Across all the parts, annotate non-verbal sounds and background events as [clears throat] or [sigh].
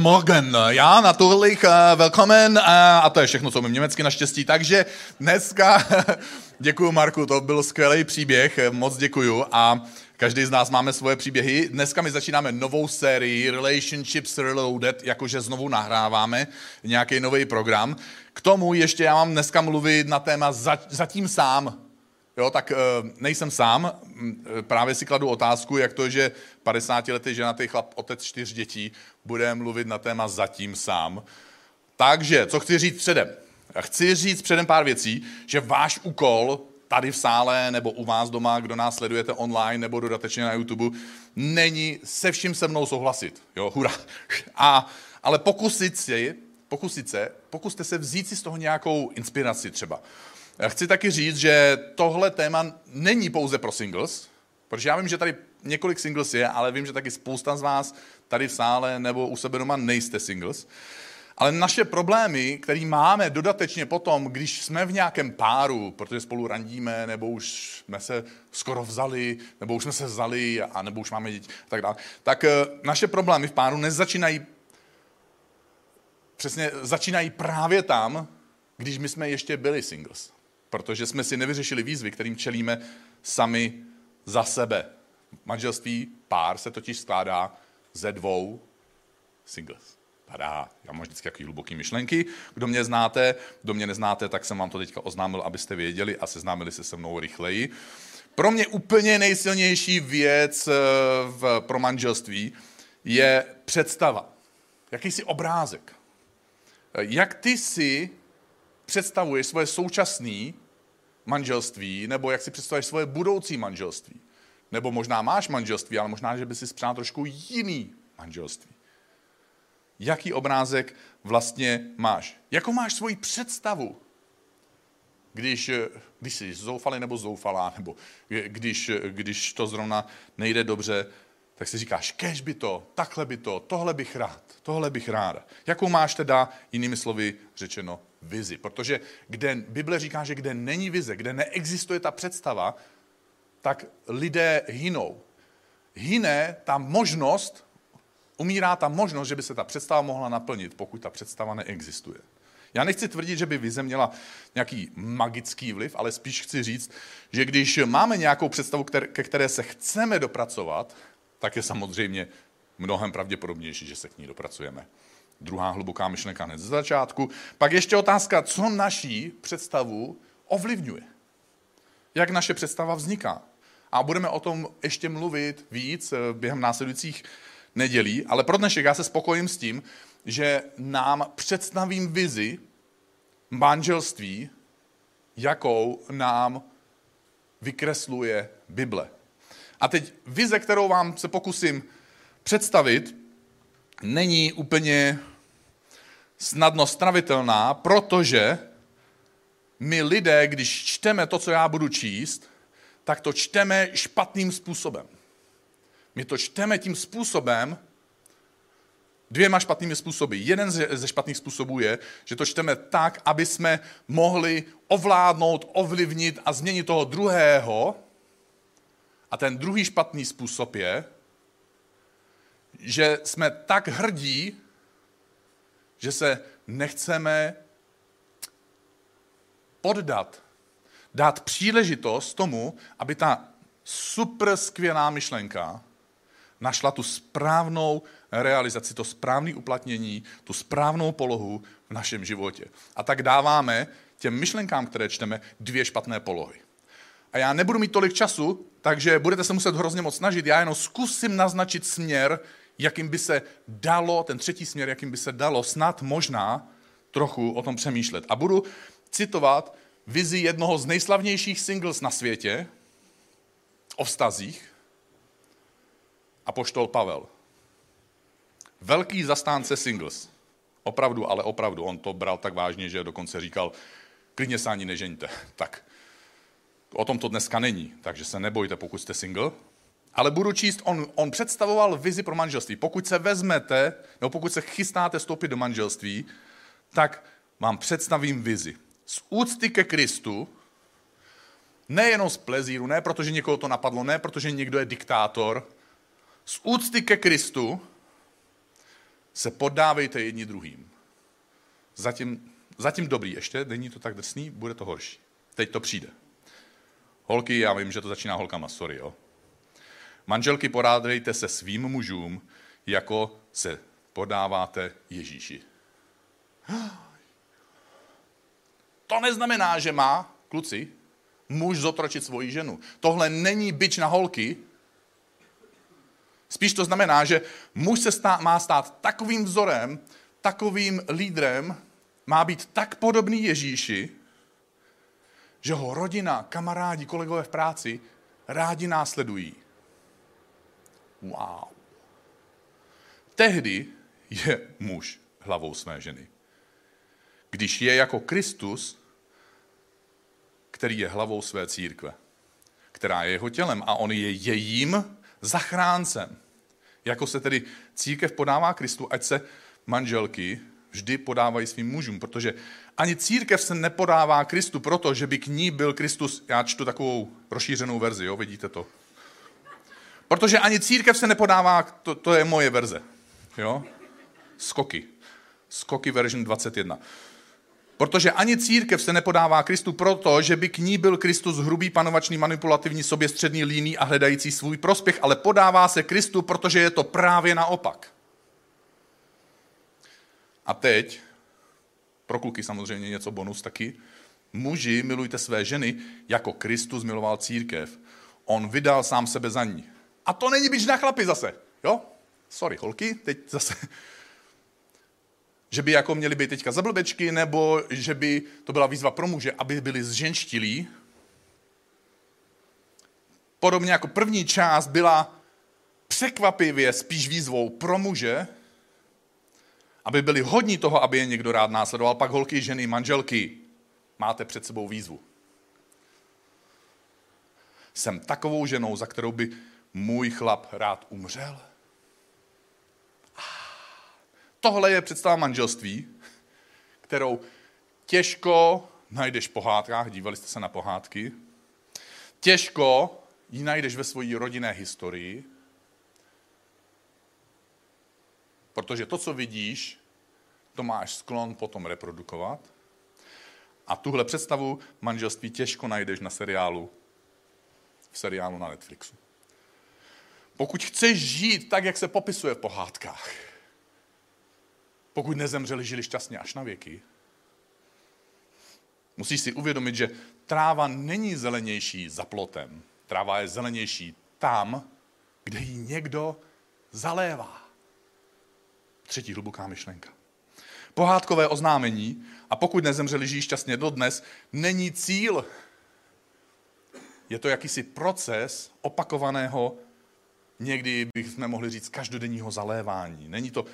Guten Morgen, já natürlich, uh, welcome, uh, a to je všechno, co umím německy naštěstí. Takže dneska, [laughs] děkuji Marku, to byl skvělý příběh, moc děkuju a každý z nás máme svoje příběhy. Dneska my začínáme novou sérii Relationships Reloaded, jakože znovu nahráváme nějaký nový program. K tomu ještě já mám dneska mluvit na téma Zatím sám, Jo, tak nejsem sám, právě si kladu otázku, jak to, že 50-letý ženatý chlap, otec čtyř dětí, bude mluvit na téma zatím sám. Takže, co chci říct předem? Chci říct předem pár věcí, že váš úkol tady v sále nebo u vás doma, kdo nás sledujete online nebo dodatečně na YouTube, není se vším se mnou souhlasit. Jo, hurá. A, ale pokusit si, pokusit se, pokuste se vzít si z toho nějakou inspiraci třeba. Chci taky říct, že tohle téma není pouze pro singles, protože já vím, že tady několik singles je, ale vím, že taky spousta z vás tady v sále nebo u sebe doma nejste singles. Ale naše problémy, které máme dodatečně potom, když jsme v nějakém páru, protože spolu randíme, nebo už jsme se skoro vzali, nebo už jsme se vzali, a nebo už máme děti, a tak dále, tak eh, naše problémy v páru nezačínají přesně začínají právě tam, když my jsme ještě byli singles. Protože jsme si nevyřešili výzvy, kterým čelíme sami za sebe. Manželství, pár se totiž skládá ze dvou singles. Tada, já mám vždycky takový hluboký myšlenky. Kdo mě znáte, kdo mě neznáte, tak jsem vám to teďka oznámil, abyste věděli a seznámili se se mnou rychleji. Pro mě úplně nejsilnější věc eh, v, pro manželství je představa. Jakýsi obrázek. Jak ty si představuješ svoje současné manželství, nebo jak si představuješ svoje budoucí manželství. Nebo možná máš manželství, ale možná, že by si přál trošku jiný manželství. Jaký obrázek vlastně máš? Jakou máš svoji představu? Když, když jsi zoufalý nebo zoufalá, nebo když, když to zrovna nejde dobře, tak si říkáš, kež by to, takhle by to, tohle bych rád, tohle bych ráda. Jakou máš teda, jinými slovy řečeno, vizi? Protože kde, Bible říká, že kde není vize, kde neexistuje ta představa, tak lidé hynou. Hyne ta možnost, umírá ta možnost, že by se ta představa mohla naplnit, pokud ta představa neexistuje. Já nechci tvrdit, že by vize měla nějaký magický vliv, ale spíš chci říct, že když máme nějakou představu, ke které se chceme dopracovat, tak je samozřejmě mnohem pravděpodobnější, že se k ní dopracujeme. Druhá hluboká myšlenka hned ze začátku. Pak ještě otázka, co naší představu ovlivňuje. Jak naše představa vzniká. A budeme o tom ještě mluvit víc eh, během následujících nedělí, ale pro dnešek já se spokojím s tím, že nám představím vizi manželství, jakou nám vykresluje Bible. A teď vize, kterou vám se pokusím představit, není úplně snadno stravitelná, protože my lidé, když čteme to, co já budu číst, tak to čteme špatným způsobem. My to čteme tím způsobem, dvěma špatnými způsoby. Jeden ze špatných způsobů je, že to čteme tak, aby jsme mohli ovládnout, ovlivnit a změnit toho druhého. A ten druhý špatný způsob je, že jsme tak hrdí, že se nechceme poddat, dát příležitost tomu, aby ta super skvělá myšlenka našla tu správnou realizaci, to správné uplatnění, tu správnou polohu v našem životě. A tak dáváme těm myšlenkám, které čteme, dvě špatné polohy. A já nebudu mít tolik času, takže budete se muset hrozně moc snažit. Já jenom zkusím naznačit směr, jakým by se dalo, ten třetí směr, jakým by se dalo snad možná trochu o tom přemýšlet. A budu citovat vizi jednoho z nejslavnějších singles na světě o vztazích, a poštol Pavel. Velký zastánce singles. Opravdu, ale opravdu. On to bral tak vážně, že dokonce říkal, klidně se ani nežeňte. Tak o tom to dneska není, takže se nebojte, pokud jste single. Ale budu číst, on, on představoval vizi pro manželství. Pokud se vezmete, nebo pokud se chystáte vstoupit do manželství, tak vám představím vizi. Z úcty ke Kristu, nejenom z plezíru, ne protože někoho to napadlo, ne protože někdo je diktátor, z úcty ke Kristu se poddávejte jedni druhým. Zatím, zatím dobrý ještě, není to tak drsný, bude to horší. Teď to přijde. Holky, já vím, že to začíná holkama, sorry, jo. Manželky, porádejte se svým mužům, jako se podáváte Ježíši. To neznamená, že má, kluci, muž zotročit svoji ženu. Tohle není byč na holky. Spíš to znamená, že muž se stá, má stát takovým vzorem, takovým lídrem, má být tak podobný Ježíši, že ho rodina, kamarádi, kolegové v práci rádi následují. Wow. Tehdy je muž hlavou své ženy. Když je jako Kristus, který je hlavou své církve, která je jeho tělem a on je jejím zachráncem. Jako se tedy církev podává Kristu, ať se manželky vždy podávají svým mužům, protože ani církev se nepodává Kristu proto, že by k ní byl Kristus, já čtu takovou rozšířenou verzi, jo, vidíte to. Protože ani církev se nepodává, to, to je moje verze, jo. Skoky. Skoky version 21. Protože ani církev se nepodává Kristu proto, že by k ní byl Kristus hrubý, panovačný, manipulativní, soběstředný, líný a hledající svůj prospěch, ale podává se Kristu, protože je to právě naopak. A teď, pro kluky samozřejmě něco bonus taky, muži milujte své ženy, jako Kristus miloval církev. On vydal sám sebe za ní. A to není být na chlapi zase, jo? Sorry, holky, teď zase že by jako měli být teďka za blbečky, nebo že by to byla výzva pro muže, aby byli zženštilí. Podobně jako první část byla překvapivě spíš výzvou pro muže, aby byli hodní toho, aby je někdo rád následoval. Pak holky, ženy, manželky, máte před sebou výzvu. Jsem takovou ženou, za kterou by můj chlap rád umřel. Tohle je představa manželství, kterou těžko najdeš v pohádkách, dívali jste se na pohádky, těžko ji najdeš ve své rodinné historii, protože to, co vidíš, to máš sklon potom reprodukovat. A tuhle představu manželství těžko najdeš na seriálu, v seriálu na Netflixu. Pokud chceš žít tak, jak se popisuje v pohádkách, pokud nezemřeli, žili šťastně až na věky. Musíš si uvědomit, že tráva není zelenější za plotem. Tráva je zelenější tam, kde ji někdo zalévá. Třetí hluboká myšlenka. Pohádkové oznámení, a pokud nezemřeli, žijí šťastně dodnes, není cíl. Je to jakýsi proces opakovaného, někdy bychom mohli říct každodenního zalévání. Není to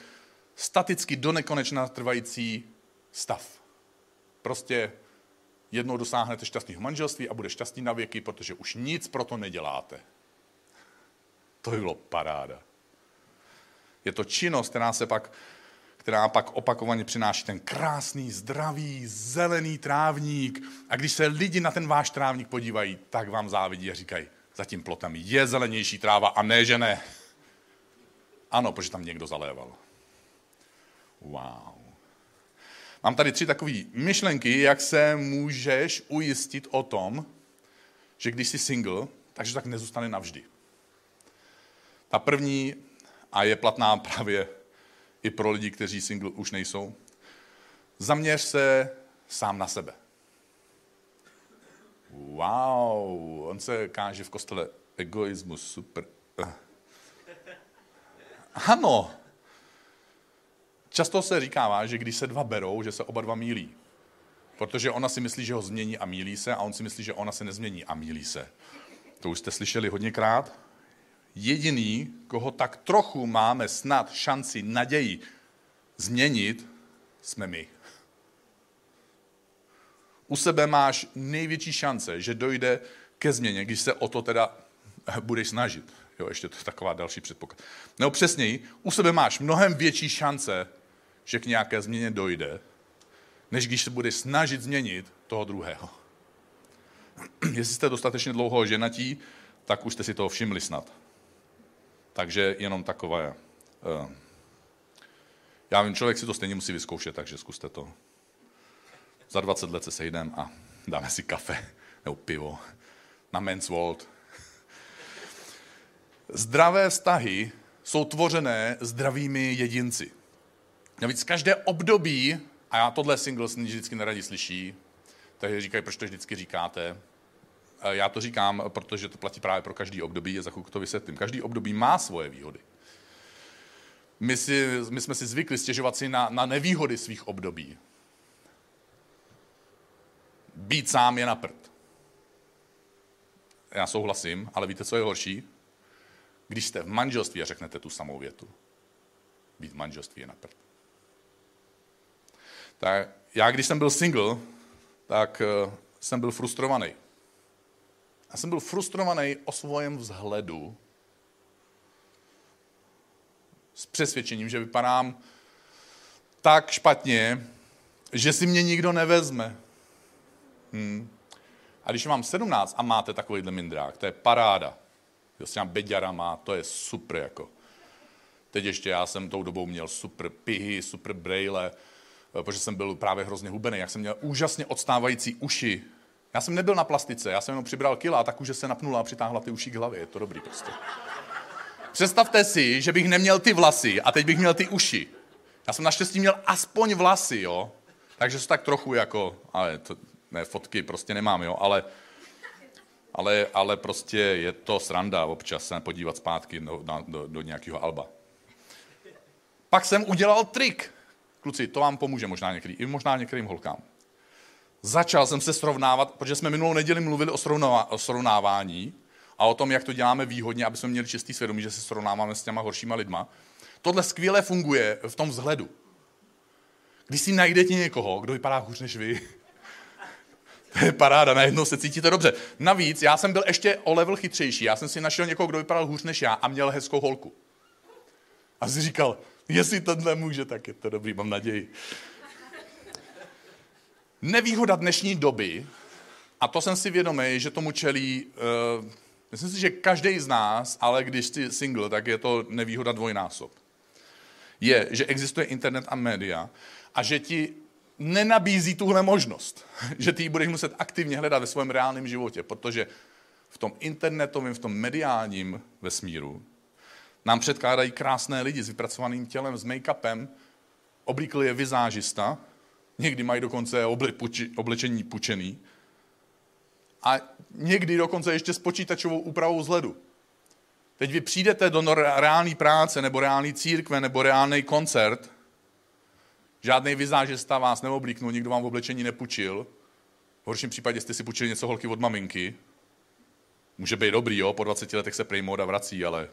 staticky do nekonečna trvající stav. Prostě jednou dosáhnete šťastného manželství a bude šťastný na věky, protože už nic pro to neděláte. To by bylo paráda. Je to činnost, která se pak která pak opakovaně přináší ten krásný, zdravý, zelený trávník. A když se lidi na ten váš trávník podívají, tak vám závidí a říkají, za tím plotem je zelenější tráva a ne, že ne. Ano, protože tam někdo zaléval. Wow. Mám tady tři takové myšlenky, jak se můžeš ujistit o tom, že když jsi single, takže tak nezůstane navždy. Ta první, a je platná právě i pro lidi, kteří single už nejsou, zaměř se sám na sebe. Wow, on se káže v kostele egoismus, super. Ano, Často se říkává, že když se dva berou, že se oba dva mílí. Protože ona si myslí, že ho změní a mílí se, a on si myslí, že ona se nezmění a mílí se. To už jste slyšeli hodněkrát. Jediný, koho tak trochu máme snad šanci, naději změnit, jsme my. U sebe máš největší šance, že dojde ke změně, když se o to teda budeš snažit. Jo, ještě to je taková další předpoklad. Nebo přesněji, u sebe máš mnohem větší šance, že k nějaké změně dojde, než když se bude snažit změnit toho druhého. [clears throat] Jestli jste dostatečně dlouho ženatí, tak už jste si toho všimli snad. Takže jenom takové. Uh. Já vím, člověk si to stejně musí vyzkoušet, takže zkuste to. Za 20 let se sejdeme a dáme si kafe nebo pivo na Men's World. Zdravé vztahy jsou tvořené zdravými jedinci. Navíc každé období, a já tohle singles vždycky neradi slyší, takže říkají, proč to vždycky říkáte. Já to říkám, protože to platí právě pro každý období, a za chvilku to vysvětlím. Každý období má svoje výhody. My, si, my jsme si zvykli stěžovat si na, na nevýhody svých období. Být sám je na prd. Já souhlasím, ale víte, co je horší? Když jste v manželství a řeknete tu samou větu. Být v manželství je na prd. Tak já, když jsem byl single, tak uh, jsem byl frustrovaný. Já jsem byl frustrovaný o svém vzhledu s přesvědčením, že vypadám tak špatně, že si mě nikdo nevezme. Hmm. A když mám 17 a máte takovýhle mindrák, to je paráda. Jo, s těma beďarama, to je super jako. Teď ještě já jsem tou dobou měl super pihy, super brejle, eh, protože jsem byl právě hrozně hubený. Jak jsem měl úžasně odstávající uši. Já jsem nebyl na plastice, já jsem jenom přibral kila tak už se napnula a přitáhla ty uši k hlavě. Je to dobrý prostě. Představte si, že bych neměl ty vlasy a teď bych měl ty uši. Já jsem naštěstí měl aspoň vlasy, jo. Takže se tak trochu jako, ale to, ne, fotky prostě nemám, jo, ale, ale, ale prostě je to sranda občas se podívat zpátky do, do, do, nějakého alba. Pak jsem udělal trik. Kluci, to vám pomůže možná některý, i možná některým holkám. Začal jsem se srovnávat, protože jsme minulou neděli mluvili o, srovnává, o srovnávání a o tom, jak to děláme výhodně, aby jsme měli čistý svědomí, že se srovnáváme s těma horšíma lidma. Tohle skvěle funguje v tom vzhledu. Když si najdete někoho, kdo vypadá hůř než vy, to [laughs] je paráda, najednou se cítíte dobře. Navíc, já jsem byl ještě o level chytřejší. Já jsem si našel někoho, kdo vypadal hůř než já a měl hezkou holku. A si říkal, jestli tohle může, tak je to dobrý, mám naději. Nevýhoda dnešní doby, a to jsem si vědomý, že tomu čelí, uh, myslím si, že každý z nás, ale když jsi single, tak je to nevýhoda dvojnásob. Je, že existuje internet a média a že ti nenabízí tuhle možnost, [laughs] že ty ji budeš muset aktivně hledat ve svém reálném životě, protože v tom internetovém, v tom mediálním vesmíru nám předkládají krásné lidi s vypracovaným tělem, s make-upem, oblíkl je vizážista, někdy mají dokonce oblečení pučený a někdy dokonce ještě s počítačovou úpravou vzhledu. Teď vy přijdete do reální práce, nebo reální církve, nebo reálný koncert Žádný vizážista vás neoblíknul, nikdo vám v oblečení nepůjčil. V horším případě jste si půjčili něco holky od maminky. Může být dobrý, jo, po 20 letech se prej móda vrací, ale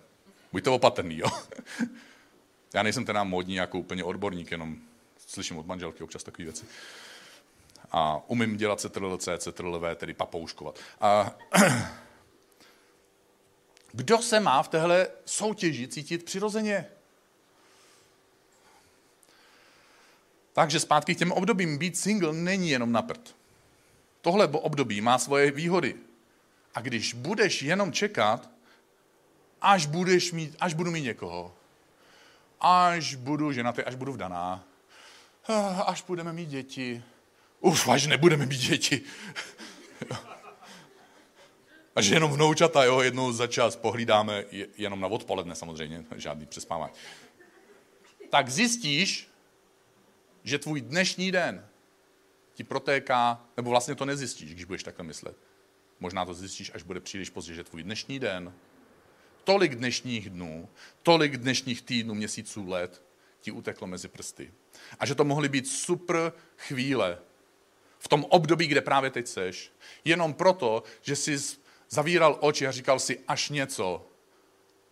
buďte opatrný, jo. [laughs] Já nejsem teda módní jako úplně odborník, jenom slyším od manželky občas takové věci. A umím dělat CTRL-C, CTRL-V, tedy papouškovat. A [clears throat] kdo se má v téhle soutěži cítit přirozeně? Takže zpátky k těm obdobím. Být single není jenom na prd. Tohle období má svoje výhody. A když budeš jenom čekat, až, budeš mít, až budu mít někoho, až budu ženatý, až budu vdaná, až budeme mít děti, uf, až nebudeme mít děti. [laughs] Až jenom vnoučata, jo, jednou za čas pohlídáme, jenom na odpoledne samozřejmě, žádný přespávání. Tak zjistíš, že tvůj dnešní den ti protéká, nebo vlastně to nezjistíš, když budeš takhle myslet. Možná to zjistíš, až bude příliš pozdě, že tvůj dnešní den, tolik dnešních dnů, tolik dnešních týdnů, měsíců, let ti uteklo mezi prsty. A že to mohly být super chvíle v tom období, kde právě teď seš, jenom proto, že jsi zavíral oči a říkal si až něco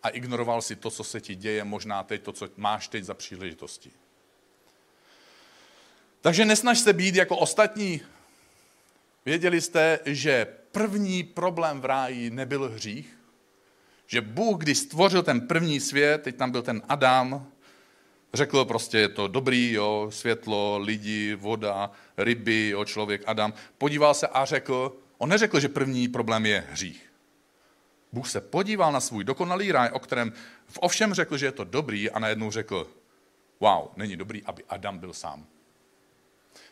a ignoroval si to, co se ti děje, možná teď to, co máš teď za příležitosti. Takže nesnaž se být jako ostatní. Věděli jste, že první problém v ráji nebyl hřích? Že Bůh, když stvořil ten první svět, teď tam byl ten Adam, řekl prostě, je to dobrý, jo, světlo, lidi, voda, ryby, jo, člověk, Adam. Podíval se a řekl, on neřekl, že první problém je hřích. Bůh se podíval na svůj dokonalý ráj, o kterém v ovšem řekl, že je to dobrý a najednou řekl, wow, není dobrý, aby Adam byl sám.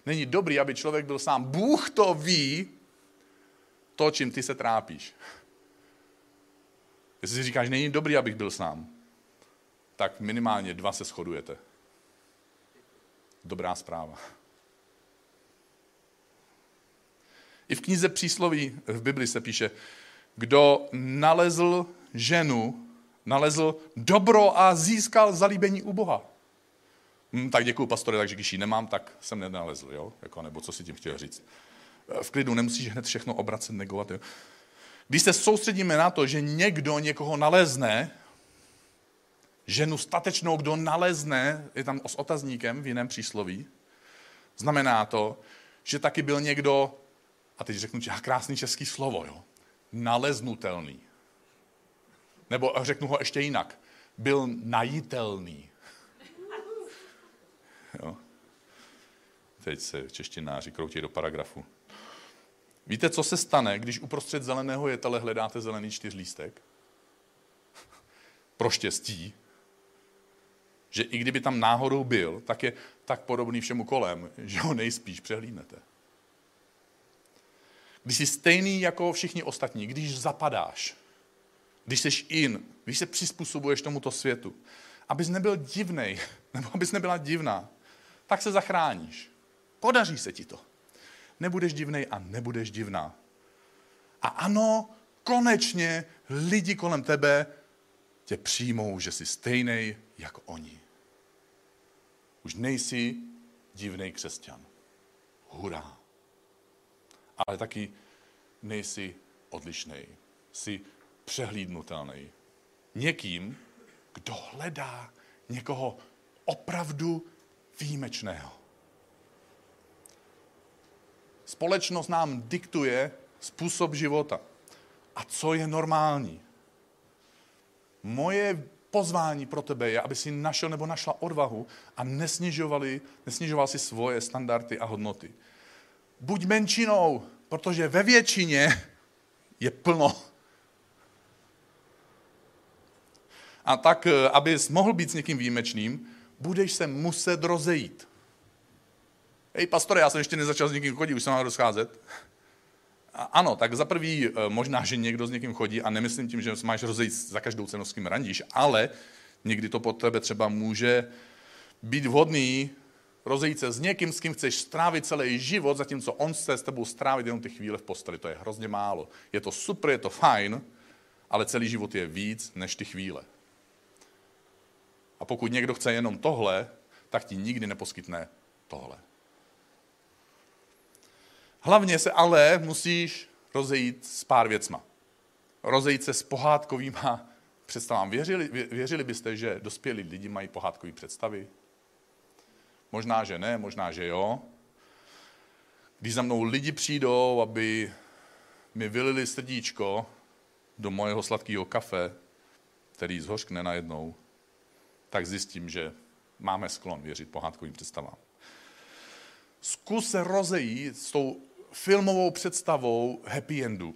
Není dobrý, aby člověk byl sám. Bůh to ví, to, čím ty se trápíš. Jestli si říkáš, není dobrý, abych byl sám, tak minimálně dva se shodujete. Dobrá zpráva. I v knize přísloví v Bibli se píše, kdo nalezl ženu, nalezl dobro a získal zalíbení u Boha. Hm, tak děkuji, pastore, takže když ji nemám, tak jsem nenalezl, jo? Jako, nebo co si tím chtěl říct. V klidu, nemusíš hned všechno obracet, negovat. Jo? Když se soustředíme na to, že někdo někoho nalezne, ženu statečnou, kdo nalezne, je tam s otazníkem v jiném přísloví, znamená to, že taky byl někdo, a teď řeknu krásný český slovo, jo, naleznutelný. Nebo řeknu ho ještě jinak, byl najitelný. Jo. Teď se češtináři kroutí do paragrafu. Víte, co se stane, když uprostřed zeleného jetele hledáte zelený čtyřlístek? Pro štěstí, že i kdyby tam náhodou byl, tak je tak podobný všemu kolem, že ho nejspíš přehlídnete. Když jsi stejný jako všichni ostatní, když zapadáš, když jsi in, když se přizpůsobuješ tomuto světu, abys nebyl divnej, [laughs] nebo abys nebyla divná, tak se zachráníš. Podaří se ti to. Nebudeš divnej a nebudeš divná. A ano, konečně lidi kolem tebe tě přijmou, že jsi stejný jako oni. Už nejsi divný křesťan. Hurá. Ale taky nejsi odlišný. Jsi přehlídnutelný. Někým, kdo hledá někoho opravdu výjimečného. Společnost nám diktuje způsob života. A co je normální? Moje pozvání pro tebe je, aby si našel nebo našla odvahu a nesnižovali, nesnižoval si svoje standardy a hodnoty. Buď menšinou, protože ve většině je plno. A tak, eh, abys mohl být s někým výjimečným, budeš se muset rozejít. Hej, pastore, já jsem ještě nezačal s někým chodit, už se mám rozcházet. A ano, tak za prvý eh, možná, že někdo s někým chodí a nemyslím tím, že máš rozejít za každou cenu, s kým randíš, ale někdy to pod tebe třeba může být vhodný rozejít se s někým, s kým chceš strávit celý život, zatímco on chce s tebou strávit jenom ty chvíle v posteli. To je hrozně málo. Je to super, je to fajn, ale celý život je víc než ty chvíle. A pokud někdo chce jenom tohle, tak ti nikdy neposkytne tohle. Hlavně se ale musíš rozejít s pár věcma. Rozejít se s pohádkovýma [laughs] představám. Věřili, věřili byste, že dospělí lidi mají pohádkové představy? Možná, že ne, možná, že jo. Když za mnou lidi přijdou, aby mi vylili srdíčko do mojeho sladkého kafe, který zhořkne najednou, tak zjistím, že máme sklon věřit pohádkovým představám. Zkus se rozejít s tou filmovou představou happy endu,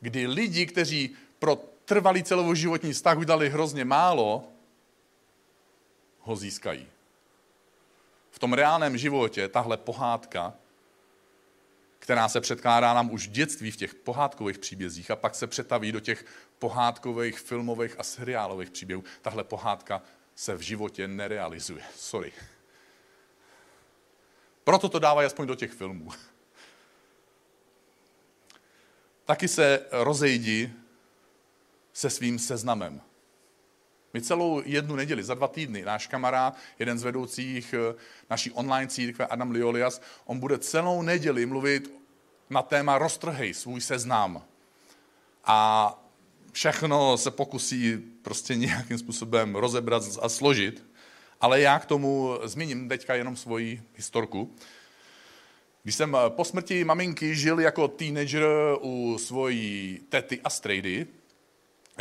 kdy lidi, kteří pro trvalý celoživotní vztah udali hrozně málo, ho získají. V tom reálném životě tahle pohádka, která se předkládá nám už v dětství v těch pohádkových příbězích a pak se přetaví do těch pohádkových, filmových a seriálových příběhů, tahle pohádka se v životě nerealizuje. Sorry. Proto to dávají aspoň do těch filmů. Taky se rozejdi se svým seznamem. My celou jednu neděli, za dva týdny, náš kamarád, jeden z vedoucích eh, naší online církve, Adam Liolias, on bude celou neděli mluvit na téma roztrhej svůj seznam. A všechno se pokusí prostě nějakým způsobem rozebrat a složit. Ale já k tomu zmíním teďka jenom svoji historku. Když jsem eh, po smrti maminky žil jako teenager u svojí tety a strejdy,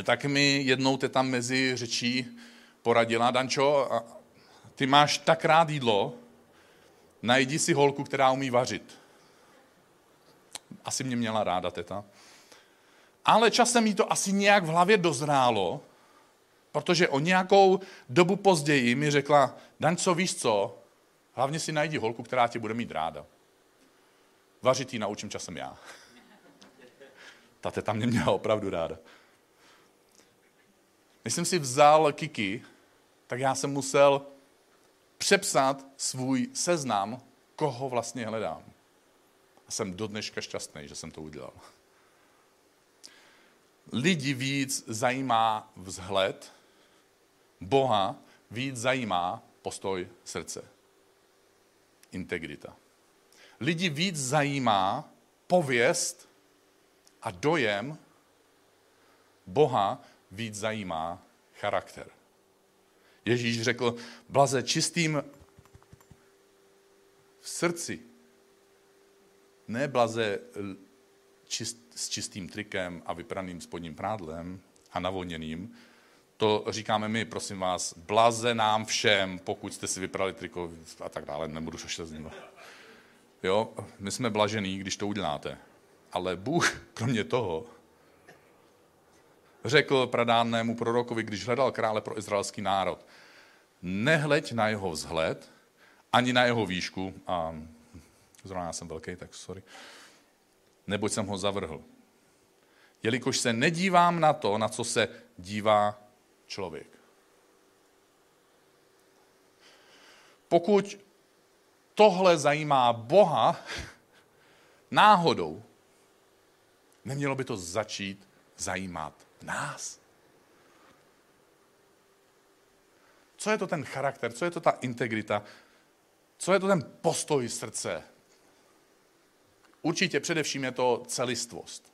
tak mi jednou teta mezi řečí poradila, Dančo, ty máš tak rád jídlo, najdi si holku, která umí vařit. Asi mě měla ráda teta. Ale časem jí to asi nějak v hlavě dozrálo, Protože o nějakou dobu později mi řekla, Dan, co víš co, hlavně si najdi holku, která tě bude mít ráda. Vařit ji naučím časem já. Ta teta mě měla opravdu ráda. Když jsem si vzal Kiki, tak já jsem musel přepsat svůj seznam, koho vlastně hledám. A jsem do dneška šťastný, že jsem to udělal. Lidi víc zajímá vzhled, Boha víc zajímá postoj srdce. Integrita. Lidi víc zajímá pověst a dojem, Boha víc zajímá charakter. Ježíš řekl, blaze čistým v srdci, ne blaze čist, s čistým trikem a vypraným spodním prádlem a navoněným, to říkáme my, prosím vás, blaze nám všem, pokud jste si vyprali triko a tak dále, nebudu šošet z něho. Jo, my jsme blažený, když to uděláte. Ale Bůh, kromě toho, řekl pradánnému prorokovi, když hledal krále pro izraelský národ, nehleď na jeho vzhled, ani na jeho výšku, a zrovna já jsem velký, tak sorry, neboť jsem ho zavrhl. Jelikož se nedívám na to, na co se dívá člověk. Pokud tohle zajímá Boha náhodou, nemělo by to začít zajímat nás. Co je to ten charakter, co je to ta integrita, co je to ten postoj srdce? Určitě především je to celistvost.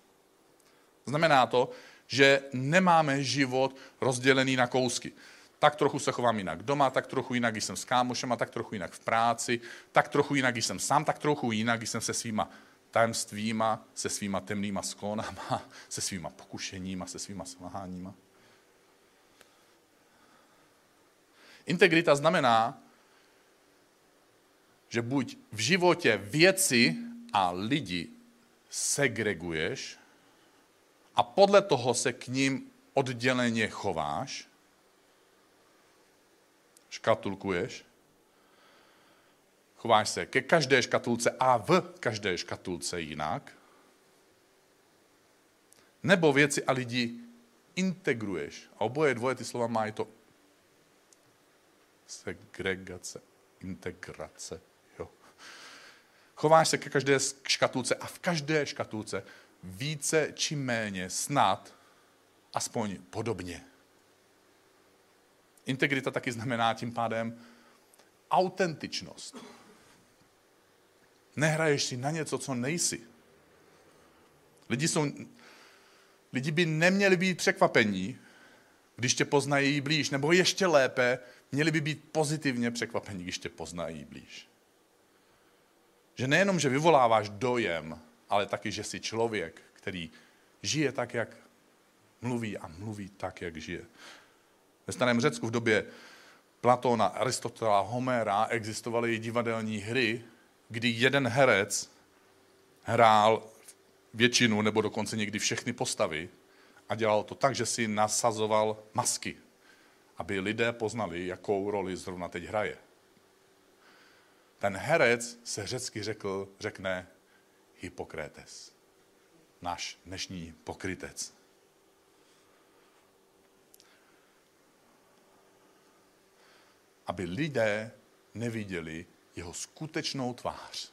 Znamená to, že nemáme život rozdělený na kousky. Tak trochu se chovám jinak doma, tak trochu jinak, když jsem s kámošema, tak trochu jinak v práci, tak trochu jinak, když jsem sám, tak trochu jinak, když jsem se svýma tajemstvíma, se svýma temnýma sklonama, [laughs] se svýma pokušeníma, se svýma selháníma. Integrita znamená, že buď v životě věci a lidi segreguješ a podle toho se k ním odděleně chováš, škatulkuješ, chováš se ke každé škatulce a v každé škatulce jinak, nebo věci a lidi integruješ. A oboje dvoje ty slova mají to segregace, integrace. Jo. Chováš se ke každé škatulce a v každé škatulce více či méně snad aspoň podobně. Integrita taky znamená tím pádem autentičnost. Nehraješ si na něco, co nejsi. Lidi, jsou, lidi by neměli být překvapení, když tě poznají blíž, nebo ještě lépe, měli by být pozitivně překvapení, když tě poznají blíž. Že nejenom, že vyvoláváš dojem, ale taky, že jsi člověk, který žije tak, jak mluví a mluví tak, jak žije. Ve starém Řecku v době Platona, Aristotela, Homera existovaly divadelní hry, kdy jeden herec hrál většinu nebo dokonce někdy všechny postavy a dělal to tak, že si nasazoval masky, aby lidé poznali, jakou roli zrovna teď hraje. Ten herec se řecky řekl, řekne Hippokrates, náš dnešní pokrytec. Aby lidé neviděli jeho skutečnou tvář.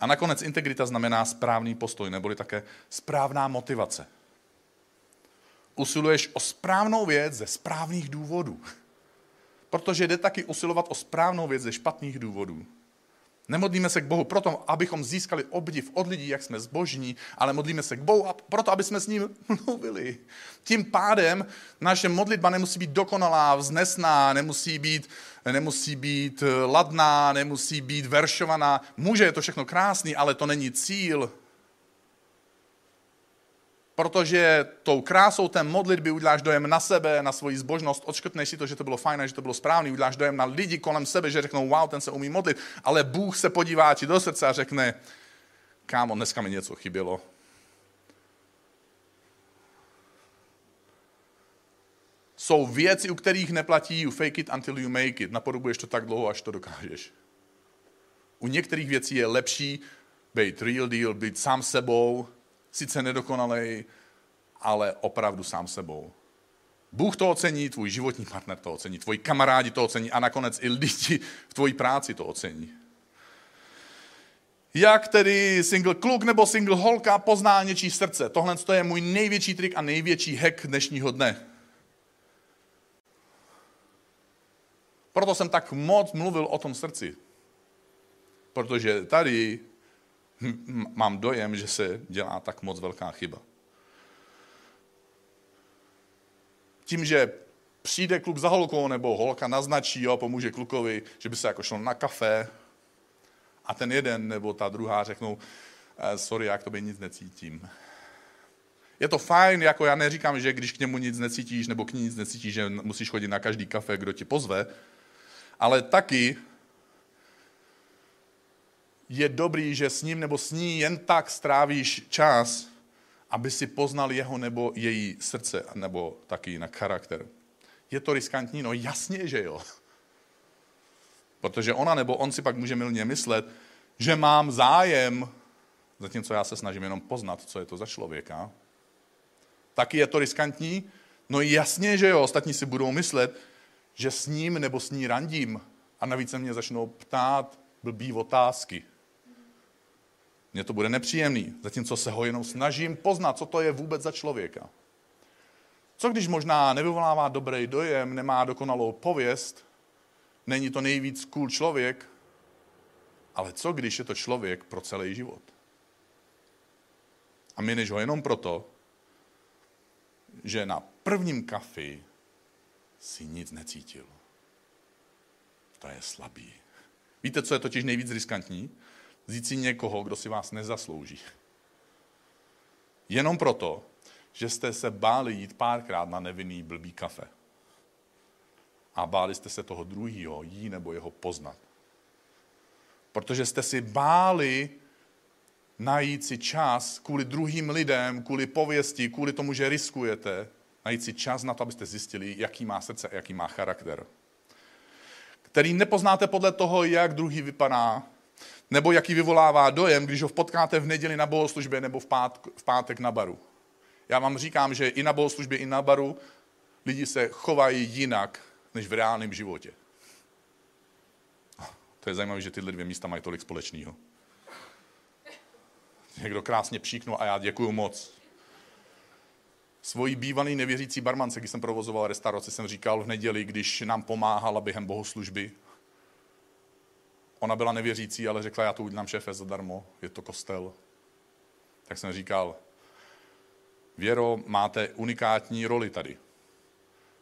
A nakonec integrita znamená správný postoj, neboli také správná motivace. Usiluješ o správnou věc ze správných důvodů. Protože jde taky usilovat o správnou věc ze špatných důvodů. Nemodlíme se k Bohu proto, abychom získali obdiv od lidí, jak jsme zbožní, ale modlíme se k Bohu a proto, aby jsme s ním [laughs] mluvili. Tím pádem naše modlitba nemusí být dokonalá, vznesná, nemusí být, nemusí být ladná, nemusí být veršovaná. Může, je to všechno krásný, ale to není cíl protože tou krásou té modlitby uděláš dojem na sebe, na svoji zbožnost, odškrtneš si to, že to bylo fajné, že to bylo správné, uděláš dojem na lidi kolem sebe, že řeknou, wow, ten se umí modlit, ale Bůh se podívá ti do srdce a řekne, kámo, dneska mi něco chybělo. jsou věci, u kterých neplatí you fake it until you make it. Napodobuješ to tak dlouho, až to dokážeš. U některých věcí je lepší být real deal, být sám sebou, sice nedokonalej, ale opravdu sám sebou. Bůh to ocení, tvůj životní partner to ocení, tvoji kamarádi to ocení a nakonec i lidi v tvoji práci to ocení. Jak tedy single kluk nebo single holka pozná něčí srdce? Tohle je můj největší trik a největší hack dnešního dne. Proto jsem tak moc mluvil o tom srdci. Protože tady mám dojem, že se dělá tak moc velká chyba. Tím, že přijde kluk za holkou nebo holka naznačí, jo, pomůže klukovi, že by se jako šlo na kafe a ten jeden nebo ta druhá řeknou, eh, sorry, já k tobě nic necítím. Je to fajn, jako já neříkám, že když k němu nic necítíš nebo k ní nic necítíš, že musíš chodit na každý kafe, kdo tě pozve, ale taky je dobrý, že s ním nebo s ní jen tak strávíš čas, aby si poznal jeho nebo její srdce, nebo taky jinak charakter. Je to riskantní? No jasně, že jo. Protože ona nebo on si pak může milně myslet, že mám zájem, zatímco já se snažím jenom poznat, co je to za člověka. Taky je to riskantní? No jasně, že jo. Ostatní si budou myslet, že s ním nebo s ní randím. A navíc se mě začnou ptát blbý otázky. Mně to bude nepříjemný, zatímco se ho jenom snažím poznat, co to je vůbec za člověka. Co když možná nevyvolává dobrý dojem, nemá dokonalou pověst, není to nejvíc cool člověk, ale co když je to člověk pro celý život? A my než ho jenom proto, že na prvním kafi si nic necítil. To je slabý. Víte, co je totiž nejvíc riskantní? Vzít si někoho, kdo si vás nezaslouží. Jenom proto, že jste se báli jít párkrát na nevinný blbý kafe. A báli jste se toho druhého, jí nebo jeho poznat. Protože jste si báli najít si čas kvůli druhým lidem, kvůli pověsti, kvůli tomu, že riskujete, najít si čas na to, abyste zjistili, jaký má srdce a jaký má charakter. Který nepoznáte podle toho, jak druhý vypadá, nebo jaký vyvolává dojem, když ho potkáte v neděli na bohoslužbě nebo v, pát, v pátek na baru. Já vám říkám, že i na bohoslužbě, i na baru lidi se chovají jinak, než v reálném životě. To je zajímavé, že tyhle dvě místa mají tolik společného. Někdo krásně příknul a já děkuju moc. Svojí bývalý nevěřící barmance, když jsem provozoval restauraci, jsem říkal v neděli, když nám pomáhala během bohoslužby, Ona byla nevěřící, ale řekla, já to udělám šéfe zadarmo, je to kostel. Tak jsem říkal, Věro, máte unikátní roli tady.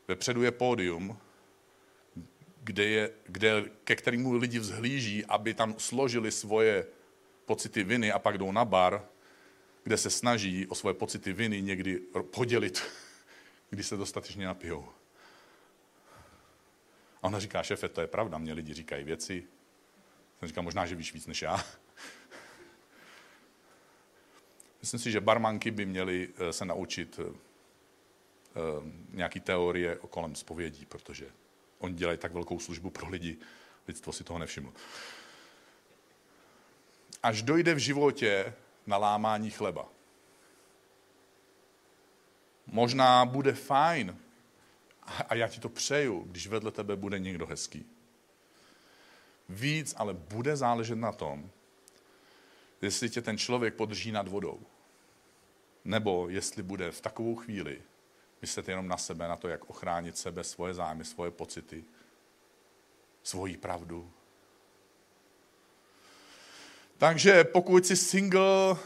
Vepředu je pódium, kde je, kde, ke kterému lidi vzhlíží, aby tam složili svoje pocity viny a pak jdou na bar, kde se snaží o svoje pocity viny někdy podělit, [laughs] když se dostatečně napijou. A ona říká, šefe, to je pravda, mě lidi říkají věci, jsem říkal, možná, že víš víc než já. Myslím si, že barmanky by měly eh, se naučit eh, eh, nějaký teorie kolem zpovědí, protože oni dělají tak velkou službu pro lidi, lidstvo si toho nevšimlo. Až dojde v životě na lámání chleba. Možná bude fajn, a já ti to přeju, když vedle tebe bude někdo hezký víc, ale bude záležet na tom, jestli tě ten člověk podrží nad vodou. Nebo jestli bude v takovou chvíli myslet jenom na sebe, na to, jak ochránit sebe, svoje zájmy, svoje pocity, svoji pravdu. Takže pokud jsi single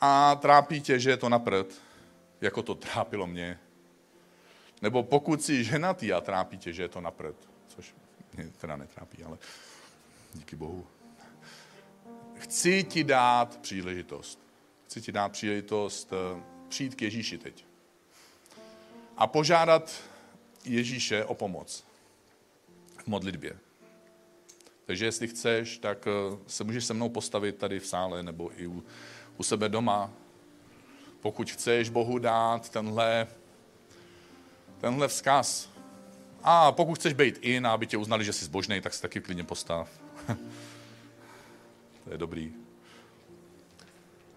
a trápí tě, že je to napřed, jako to trápilo mě, nebo pokud jsi ženatý a trápí tě, že je to napřed, což mě teda netrápí, ale Díky Bohu. Chci ti dát příležitost. Chci ti dát příležitost eh, přijít k Ježíši teď. A požádat Ježíše o pomoc v modlitbě. Takže jestli chceš, tak eh, se můžeš se mnou postavit tady v sále nebo i u, u sebe doma. Pokud chceš Bohu dát tenhle, tenhle vzkaz, A pokud chceš být in, aby tě uznali, že jsi zbožný, tak se taky klidně postav. [laughs] to je dobrý.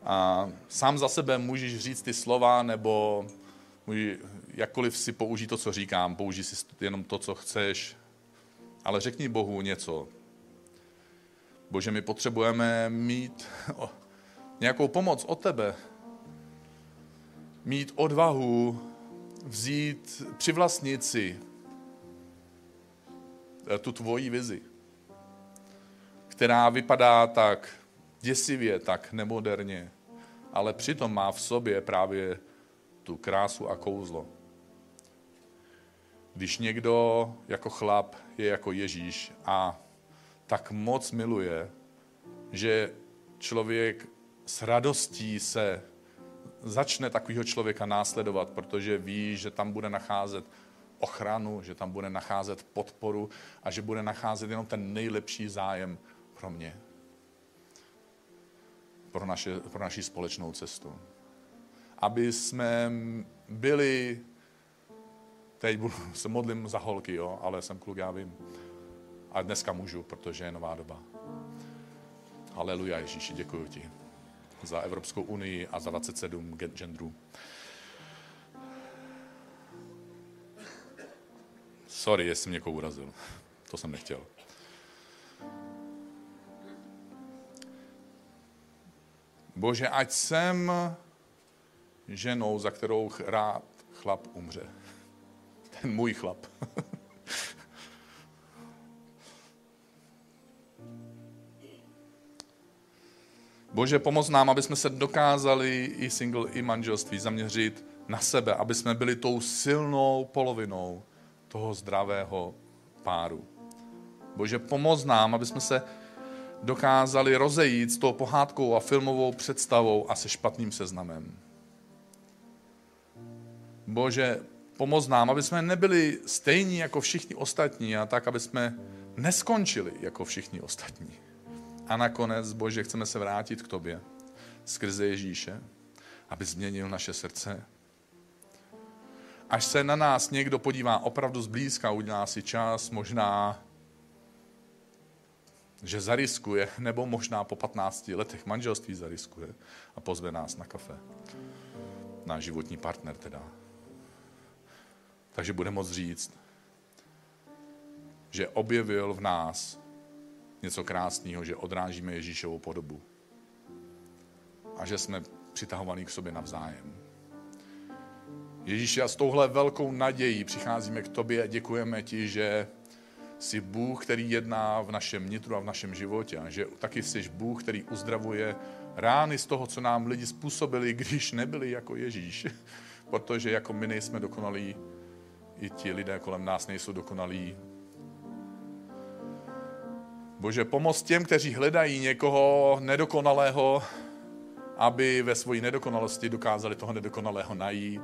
A sám za sebe můžeš říct ty slova, nebo můžeš, jakkoliv si použít to, co říkám, použij si jenom to, co chceš, ale řekni Bohu něco. Bože, my potřebujeme mít [laughs] nějakou pomoc od tebe. Mít odvahu vzít, přivlastnit si eh, tu tvoji vizi, která vypadá tak děsivě, tak nemoderně, ale přitom má v sobě právě tu krásu a kouzlo. Když někdo jako chlap je jako Ježíš a tak moc miluje, že člověk s radostí se začne takového člověka následovat, protože ví, že tam bude nacházet ochranu, že tam bude nacházet podporu a že bude nacházet jenom ten nejlepší zájem pro mě. Pro, naše, pro naši společnou cestu. Aby jsme byli, teď budu, [laughs] se modlím za holky, jo, ale jsem kluk, já vím. A dneska můžu, protože je nová doba. Haleluja Ježíši, děkuji ti za Evropskou unii a za 27 genderů. Sorry, jestli mě někoho urazil. To jsem nechtěl. Bože, ať jsem ženou, za kterou rád chlap umře. [laughs] Ten můj chlap. [laughs] Bože, pomoz nám, aby jsme se dokázali i single, i manželství zaměřit na sebe, aby jsme byli tou silnou polovinou toho zdravého páru. Bože, pomoz nám, aby jsme se dokázali rozejít s tou pohádkou a filmovou představou a se špatným seznamem. Bože, pomoz nám, aby jsme nebyli stejní jako všichni ostatní a tak, aby jsme neskončili jako všichni ostatní. A nakonec, Bože, chceme se vrátit k Tobě skrze Ježíše, aby změnil naše srdce. Až se na nás někdo podívá opravdu zblízka, udělá si čas, možná, že zariskuje, nebo možná po 15 letech manželství zariskuje a pozve nás na kafe. Náš životní partner teda. Takže bude moct říct, že objevil v nás něco krásného, že odrážíme Ježíšovou podobu a že jsme přitahovaní k sobě navzájem. Ježíši, a s touhle velkou nadějí přicházíme k tobě a děkujeme ti, že jsi Bůh, který jedná v našem nitru a v našem životě a že taky jsi Bůh, který uzdravuje rány z toho, co nám lidi způsobili, když nebyli jako Ježíš. [laughs] Protože jako my nejsme dokonalí, i ti lidé kolem nás nejsou dokonalí, Bože, pomoz těm, kteří hledají někoho nedokonalého, aby ve své nedokonalosti dokázali toho nedokonalého najít.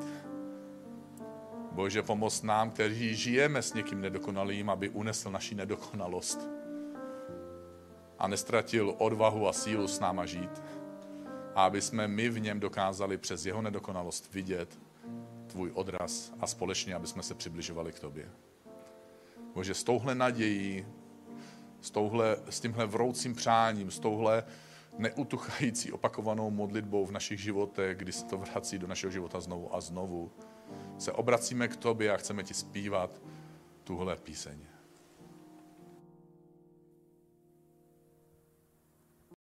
Bože, pomoz nám, kteří žijeme s někým nedokonalým, aby unesl naši nedokonalost a nestratil odvahu a sílu s náma žít. A aby jsme my v něm dokázali přes jeho nedokonalost vidět tvůj odraz a společně, aby jsme se přibližovali k tobě. Bože, s touhle nadějí s, touhle, s tímhle vroucím přáním, s touhle neutuchající opakovanou modlitbou v našich životech, kdy se to vrací do našeho života znovu a znovu, se obracíme k tobě a chceme ti zpívat tuhle píseň.